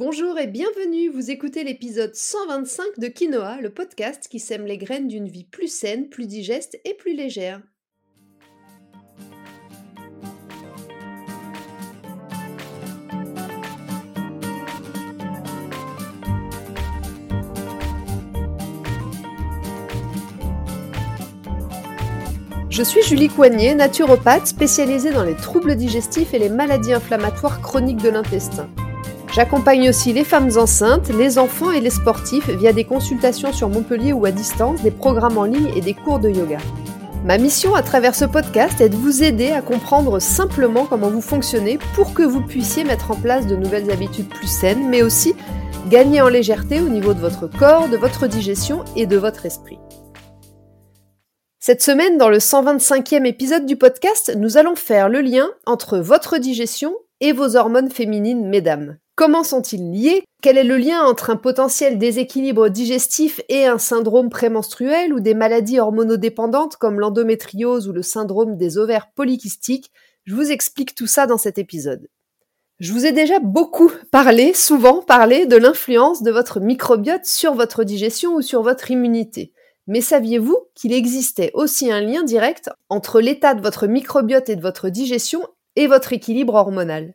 Bonjour et bienvenue, vous écoutez l'épisode 125 de Quinoa, le podcast qui sème les graines d'une vie plus saine, plus digeste et plus légère. Je suis Julie Coignet, naturopathe spécialisée dans les troubles digestifs et les maladies inflammatoires chroniques de l'intestin. J'accompagne aussi les femmes enceintes, les enfants et les sportifs via des consultations sur Montpellier ou à distance, des programmes en ligne et des cours de yoga. Ma mission à travers ce podcast est de vous aider à comprendre simplement comment vous fonctionnez pour que vous puissiez mettre en place de nouvelles habitudes plus saines, mais aussi gagner en légèreté au niveau de votre corps, de votre digestion et de votre esprit. Cette semaine, dans le 125e épisode du podcast, nous allons faire le lien entre votre digestion et vos hormones féminines, mesdames. Comment sont-ils liés? Quel est le lien entre un potentiel déséquilibre digestif et un syndrome prémenstruel ou des maladies hormonodépendantes comme l'endométriose ou le syndrome des ovaires polykystiques? Je vous explique tout ça dans cet épisode. Je vous ai déjà beaucoup parlé, souvent parlé de l'influence de votre microbiote sur votre digestion ou sur votre immunité. Mais saviez-vous qu'il existait aussi un lien direct entre l'état de votre microbiote et de votre digestion et votre équilibre hormonal?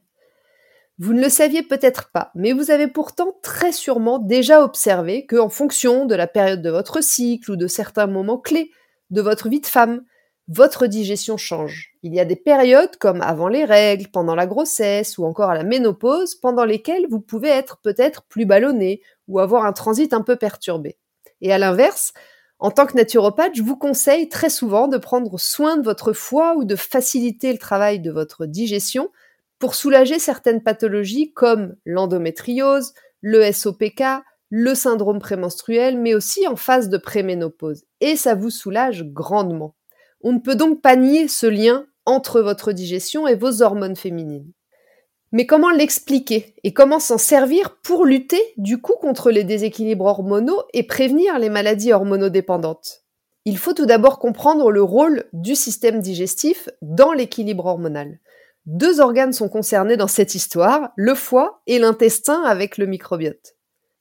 Vous ne le saviez peut-être pas, mais vous avez pourtant très sûrement déjà observé que, en fonction de la période de votre cycle ou de certains moments clés de votre vie de femme, votre digestion change. Il y a des périodes comme avant les règles, pendant la grossesse ou encore à la ménopause, pendant lesquelles vous pouvez être peut-être plus ballonné ou avoir un transit un peu perturbé. Et à l'inverse, en tant que naturopathe, je vous conseille très souvent de prendre soin de votre foie ou de faciliter le travail de votre digestion pour soulager certaines pathologies comme l'endométriose, le SOPK, le syndrome prémenstruel, mais aussi en phase de préménopause. Et ça vous soulage grandement. On ne peut donc pas nier ce lien entre votre digestion et vos hormones féminines. Mais comment l'expliquer et comment s'en servir pour lutter du coup contre les déséquilibres hormonaux et prévenir les maladies hormonodépendantes? Il faut tout d'abord comprendre le rôle du système digestif dans l'équilibre hormonal. Deux organes sont concernés dans cette histoire, le foie et l'intestin avec le microbiote.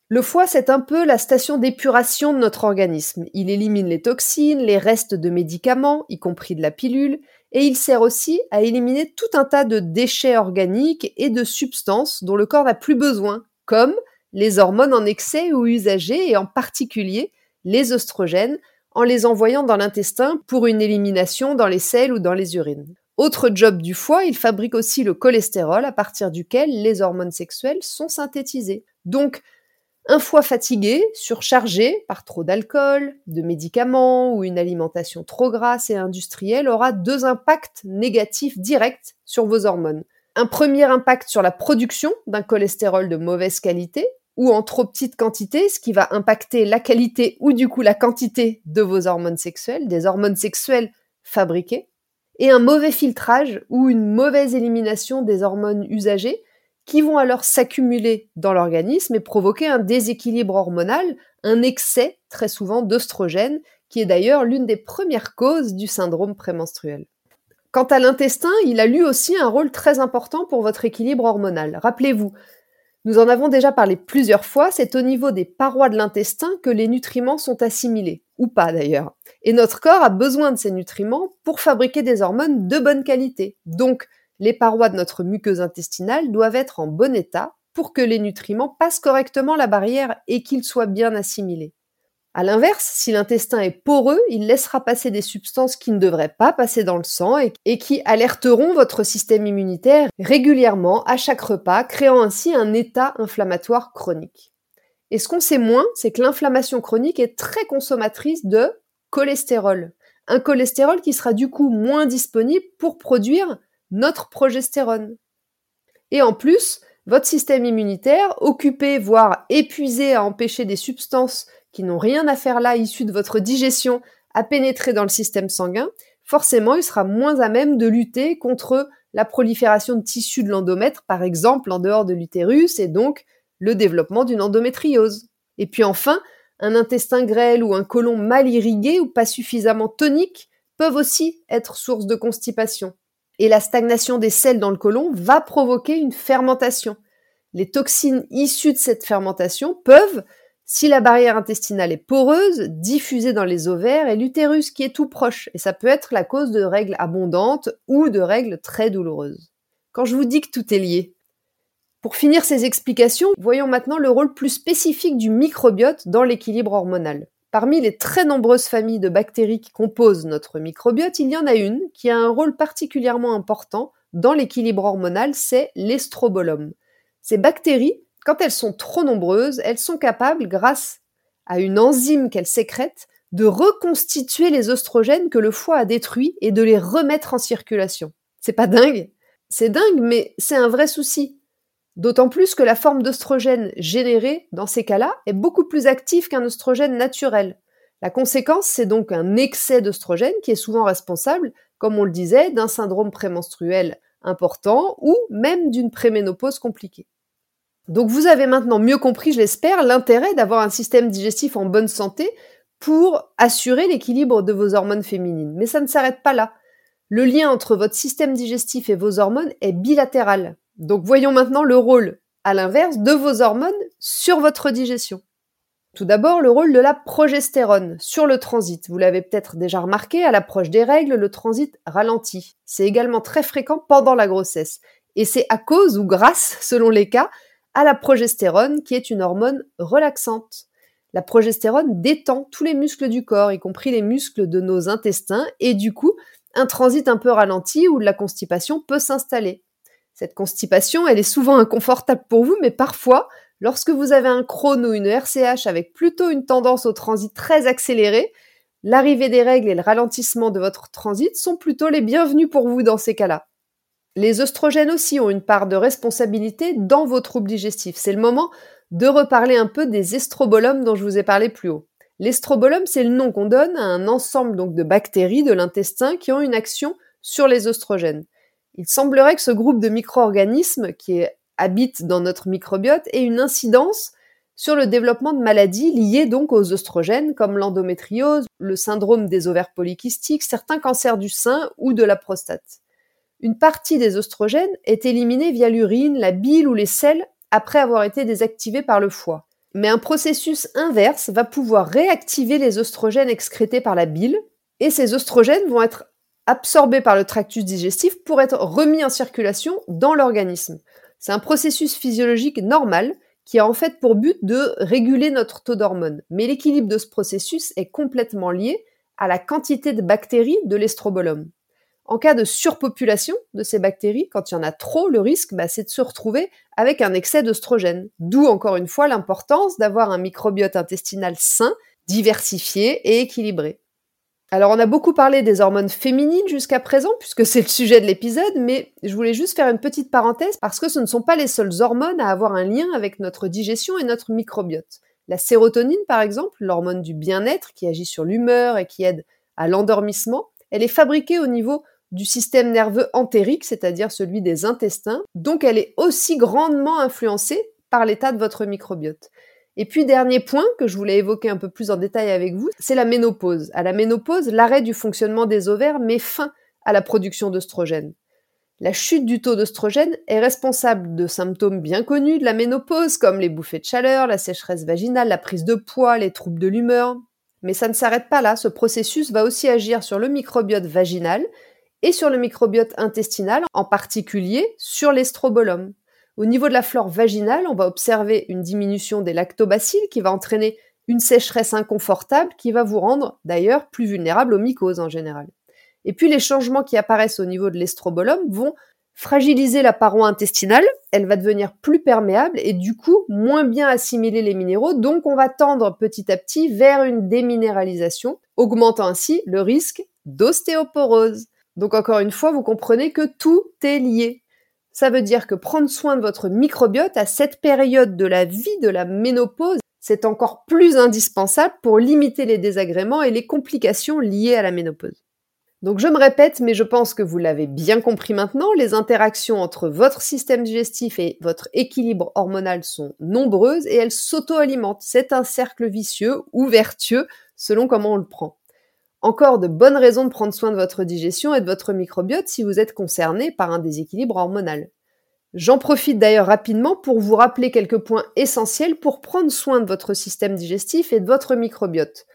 Le foie, c'est un peu la station d'épuration de notre organisme. Il élimine les toxines, les restes de médicaments, y compris de la pilule, et il sert aussi à éliminer tout un tas de déchets organiques et de substances dont le corps n'a plus besoin, comme les hormones en excès ou usagées, et en particulier les oestrogènes, en les envoyant dans l'intestin pour une élimination dans les selles ou dans les urines. Autre job du foie, il fabrique aussi le cholestérol à partir duquel les hormones sexuelles sont synthétisées. Donc, un foie fatigué, surchargé par trop d'alcool, de médicaments ou une alimentation trop grasse et industrielle aura deux impacts négatifs directs sur vos hormones. Un premier impact sur la production d'un cholestérol de mauvaise qualité ou en trop petite quantité, ce qui va impacter la qualité ou du coup la quantité de vos hormones sexuelles, des hormones sexuelles fabriquées et un mauvais filtrage ou une mauvaise élimination des hormones usagées qui vont alors s'accumuler dans l'organisme et provoquer un déséquilibre hormonal, un excès très souvent d'œstrogènes, qui est d'ailleurs l'une des premières causes du syndrome prémenstruel. Quant à l'intestin, il a lui aussi un rôle très important pour votre équilibre hormonal. Rappelez-vous, nous en avons déjà parlé plusieurs fois, c'est au niveau des parois de l'intestin que les nutriments sont assimilés, ou pas d'ailleurs. Et notre corps a besoin de ces nutriments pour fabriquer des hormones de bonne qualité. Donc, les parois de notre muqueuse intestinale doivent être en bon état pour que les nutriments passent correctement la barrière et qu'ils soient bien assimilés. À l'inverse, si l'intestin est poreux, il laissera passer des substances qui ne devraient pas passer dans le sang et, qui alerteront votre système immunitaire régulièrement à chaque repas, créant ainsi un état inflammatoire chronique. Et ce qu'on sait moins, c'est que l'inflammation chronique est très consommatrice de cholestérol. Un cholestérol qui sera du coup moins disponible pour produire notre progestérone. Et en plus, votre système immunitaire, occupé, voire épuisé à empêcher des substances qui n'ont rien à faire là, issus de votre digestion, à pénétrer dans le système sanguin, forcément, il sera moins à même de lutter contre la prolifération de tissus de l'endomètre, par exemple, en dehors de l'utérus, et donc le développement d'une endométriose. Et puis enfin, un intestin grêle ou un côlon mal irrigué ou pas suffisamment tonique peuvent aussi être source de constipation. Et la stagnation des sels dans le côlon va provoquer une fermentation. Les toxines issues de cette fermentation peuvent, si la barrière intestinale est poreuse, diffuser dans les ovaires et l'utérus qui est tout proche, et ça peut être la cause de règles abondantes ou de règles très douloureuses. Quand je vous dis que tout est lié, pour finir ces explications, voyons maintenant le rôle plus spécifique du microbiote dans l'équilibre hormonal. Parmi les très nombreuses familles de bactéries qui composent notre microbiote, il y en a une qui a un rôle particulièrement important dans l'équilibre hormonal, c'est l'estrobolome. Ces bactéries, quand elles sont trop nombreuses, elles sont capables, grâce à une enzyme qu'elles sécrètent, de reconstituer les oestrogènes que le foie a détruits et de les remettre en circulation. C'est pas dingue C'est dingue, mais c'est un vrai souci. D'autant plus que la forme d'oestrogène générée dans ces cas-là est beaucoup plus active qu'un oestrogène naturel. La conséquence, c'est donc un excès d'oestrogène qui est souvent responsable, comme on le disait, d'un syndrome prémenstruel important ou même d'une préménopause compliquée. Donc vous avez maintenant mieux compris, je l'espère, l'intérêt d'avoir un système digestif en bonne santé pour assurer l'équilibre de vos hormones féminines. Mais ça ne s'arrête pas là. Le lien entre votre système digestif et vos hormones est bilatéral. Donc voyons maintenant le rôle, à l'inverse, de vos hormones sur votre digestion. Tout d'abord, le rôle de la progestérone sur le transit. Vous l'avez peut-être déjà remarqué, à l'approche des règles, le transit ralentit. C'est également très fréquent pendant la grossesse. Et c'est à cause ou grâce, selon les cas, à la progestérone qui est une hormone relaxante. La progestérone détend tous les muscles du corps, y compris les muscles de nos intestins, et du coup, un transit un peu ralenti ou de la constipation peut s'installer. Cette constipation, elle est souvent inconfortable pour vous, mais parfois, lorsque vous avez un Crohn ou une RCH avec plutôt une tendance au transit très accéléré, l'arrivée des règles et le ralentissement de votre transit sont plutôt les bienvenus pour vous dans ces cas-là. Les oestrogènes aussi ont une part de responsabilité dans vos troubles digestifs. C'est le moment de reparler un peu des estrobolomes dont je vous ai parlé plus haut. L'estrobolome, c'est le nom qu'on donne à un ensemble donc de bactéries de l'intestin qui ont une action sur les oestrogènes. Il semblerait que ce groupe de micro-organismes qui habitent dans notre microbiote ait une incidence sur le développement de maladies liées donc aux oestrogènes comme l'endométriose, le syndrome des ovaires polykystiques, certains cancers du sein ou de la prostate. Une partie des oestrogènes est éliminée via l'urine, la bile ou les selles après avoir été désactivés par le foie. Mais un processus inverse va pouvoir réactiver les oestrogènes excrétés par la bile, et ces oestrogènes vont être absorbé par le tractus digestif pour être remis en circulation dans l'organisme. C'est un processus physiologique normal qui a en fait pour but de réguler notre taux d'hormones. Mais l'équilibre de ce processus est complètement lié à la quantité de bactéries de l'estrobolome. En cas de surpopulation de ces bactéries, quand il y en a trop, le risque, bah, c'est de se retrouver avec un excès d'oestrogène. D'où encore une fois l'importance d'avoir un microbiote intestinal sain, diversifié et équilibré. Alors on a beaucoup parlé des hormones féminines jusqu'à présent, puisque c'est le sujet de l'épisode, mais je voulais juste faire une petite parenthèse parce que ce ne sont pas les seules hormones à avoir un lien avec notre digestion et notre microbiote. La sérotonine, par exemple, l'hormone du bien-être qui agit sur l'humeur et qui aide à l'endormissement, elle est fabriquée au niveau du système nerveux entérique, c'est-à-dire celui des intestins, donc elle est aussi grandement influencée par l'état de votre microbiote. Et puis dernier point que je voulais évoquer un peu plus en détail avec vous, c'est la ménopause. À la ménopause, l'arrêt du fonctionnement des ovaires met fin à la production d'œstrogènes. La chute du taux d'œstrogène est responsable de symptômes bien connus de la ménopause comme les bouffées de chaleur, la sécheresse vaginale, la prise de poids, les troubles de l'humeur. Mais ça ne s'arrête pas là, ce processus va aussi agir sur le microbiote vaginal et sur le microbiote intestinal, en particulier sur l'estrobolome. Au niveau de la flore vaginale, on va observer une diminution des lactobacilles qui va entraîner une sécheresse inconfortable qui va vous rendre d'ailleurs plus vulnérable aux mycoses en général. Et puis les changements qui apparaissent au niveau de l'estrobolome vont fragiliser la paroi intestinale, elle va devenir plus perméable et du coup moins bien assimiler les minéraux, donc on va tendre petit à petit vers une déminéralisation, augmentant ainsi le risque d'ostéoporose. Donc encore une fois, vous comprenez que tout est lié. Ça veut dire que prendre soin de votre microbiote à cette période de la vie de la ménopause, c'est encore plus indispensable pour limiter les désagréments et les complications liées à la ménopause. Donc je me répète, mais je pense que vous l'avez bien compris maintenant, les interactions entre votre système digestif et votre équilibre hormonal sont nombreuses et elles s'auto-alimentent. C'est un cercle vicieux ou vertueux selon comment on le prend encore de bonnes raisons de prendre soin de votre digestion et de votre microbiote si vous êtes concerné par un déséquilibre hormonal. J'en profite d'ailleurs rapidement pour vous rappeler quelques points essentiels pour prendre soin de votre système digestif et de votre microbiote.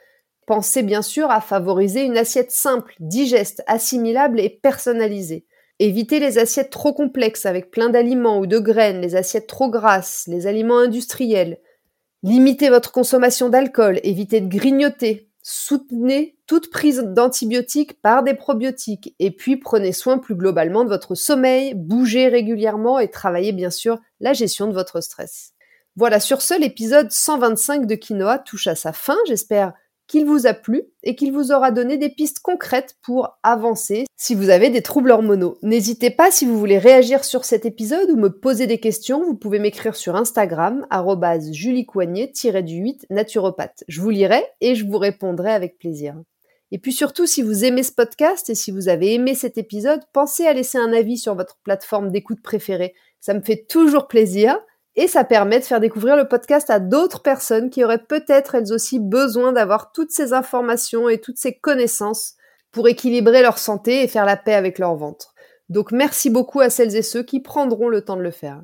Pensez bien sûr à favoriser une assiette simple, digeste, assimilable et personnalisée. Évitez les assiettes trop complexes avec plein d'aliments ou de graines, les assiettes trop grasses, les aliments industriels. Limitez votre consommation d'alcool, évitez de grignoter. Soutenez toute prise d'antibiotiques par des probiotiques et puis prenez soin plus globalement de votre sommeil, bougez régulièrement et travaillez bien sûr la gestion de votre stress. Voilà, sur ce, l'épisode 125 de Quinoa touche à sa fin. J'espère qu'il vous a plu et qu'il vous aura donné des pistes concrètes pour avancer si vous avez des troubles hormonaux. N'hésitez pas si vous voulez réagir sur cet épisode ou me poser des questions, vous pouvez m'écrire sur Instagram juliecoignet-du8 naturopathe. Je vous lirai et je vous répondrai avec plaisir. Et puis surtout, si vous aimez ce podcast et si vous avez aimé cet épisode, pensez à laisser un avis sur votre plateforme d'écoute préférée. Ça me fait toujours plaisir et ça permet de faire découvrir le podcast à d'autres personnes qui auraient peut-être elles aussi besoin d'avoir toutes ces informations et toutes ces connaissances pour équilibrer leur santé et faire la paix avec leur ventre. Donc merci beaucoup à celles et ceux qui prendront le temps de le faire.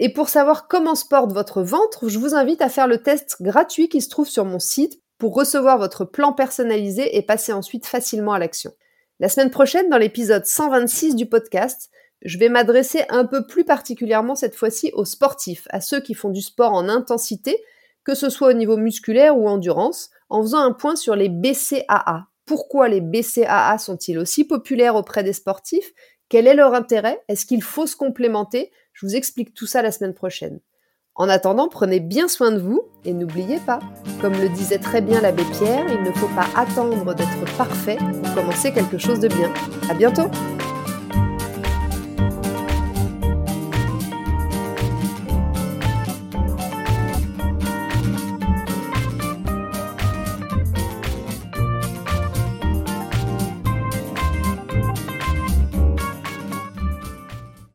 Et pour savoir comment se porte votre ventre, je vous invite à faire le test gratuit qui se trouve sur mon site pour recevoir votre plan personnalisé et passer ensuite facilement à l'action. La semaine prochaine, dans l'épisode 126 du podcast, je vais m'adresser un peu plus particulièrement cette fois-ci aux sportifs, à ceux qui font du sport en intensité, que ce soit au niveau musculaire ou endurance, en faisant un point sur les BCAA. Pourquoi les BCAA sont-ils aussi populaires auprès des sportifs? Quel est leur intérêt? Est-ce qu'il faut se complémenter? Je vous explique tout ça la semaine prochaine. En attendant, prenez bien soin de vous et n'oubliez pas, comme le disait très bien l'abbé Pierre, il ne faut pas attendre d'être parfait pour commencer quelque chose de bien. À bientôt!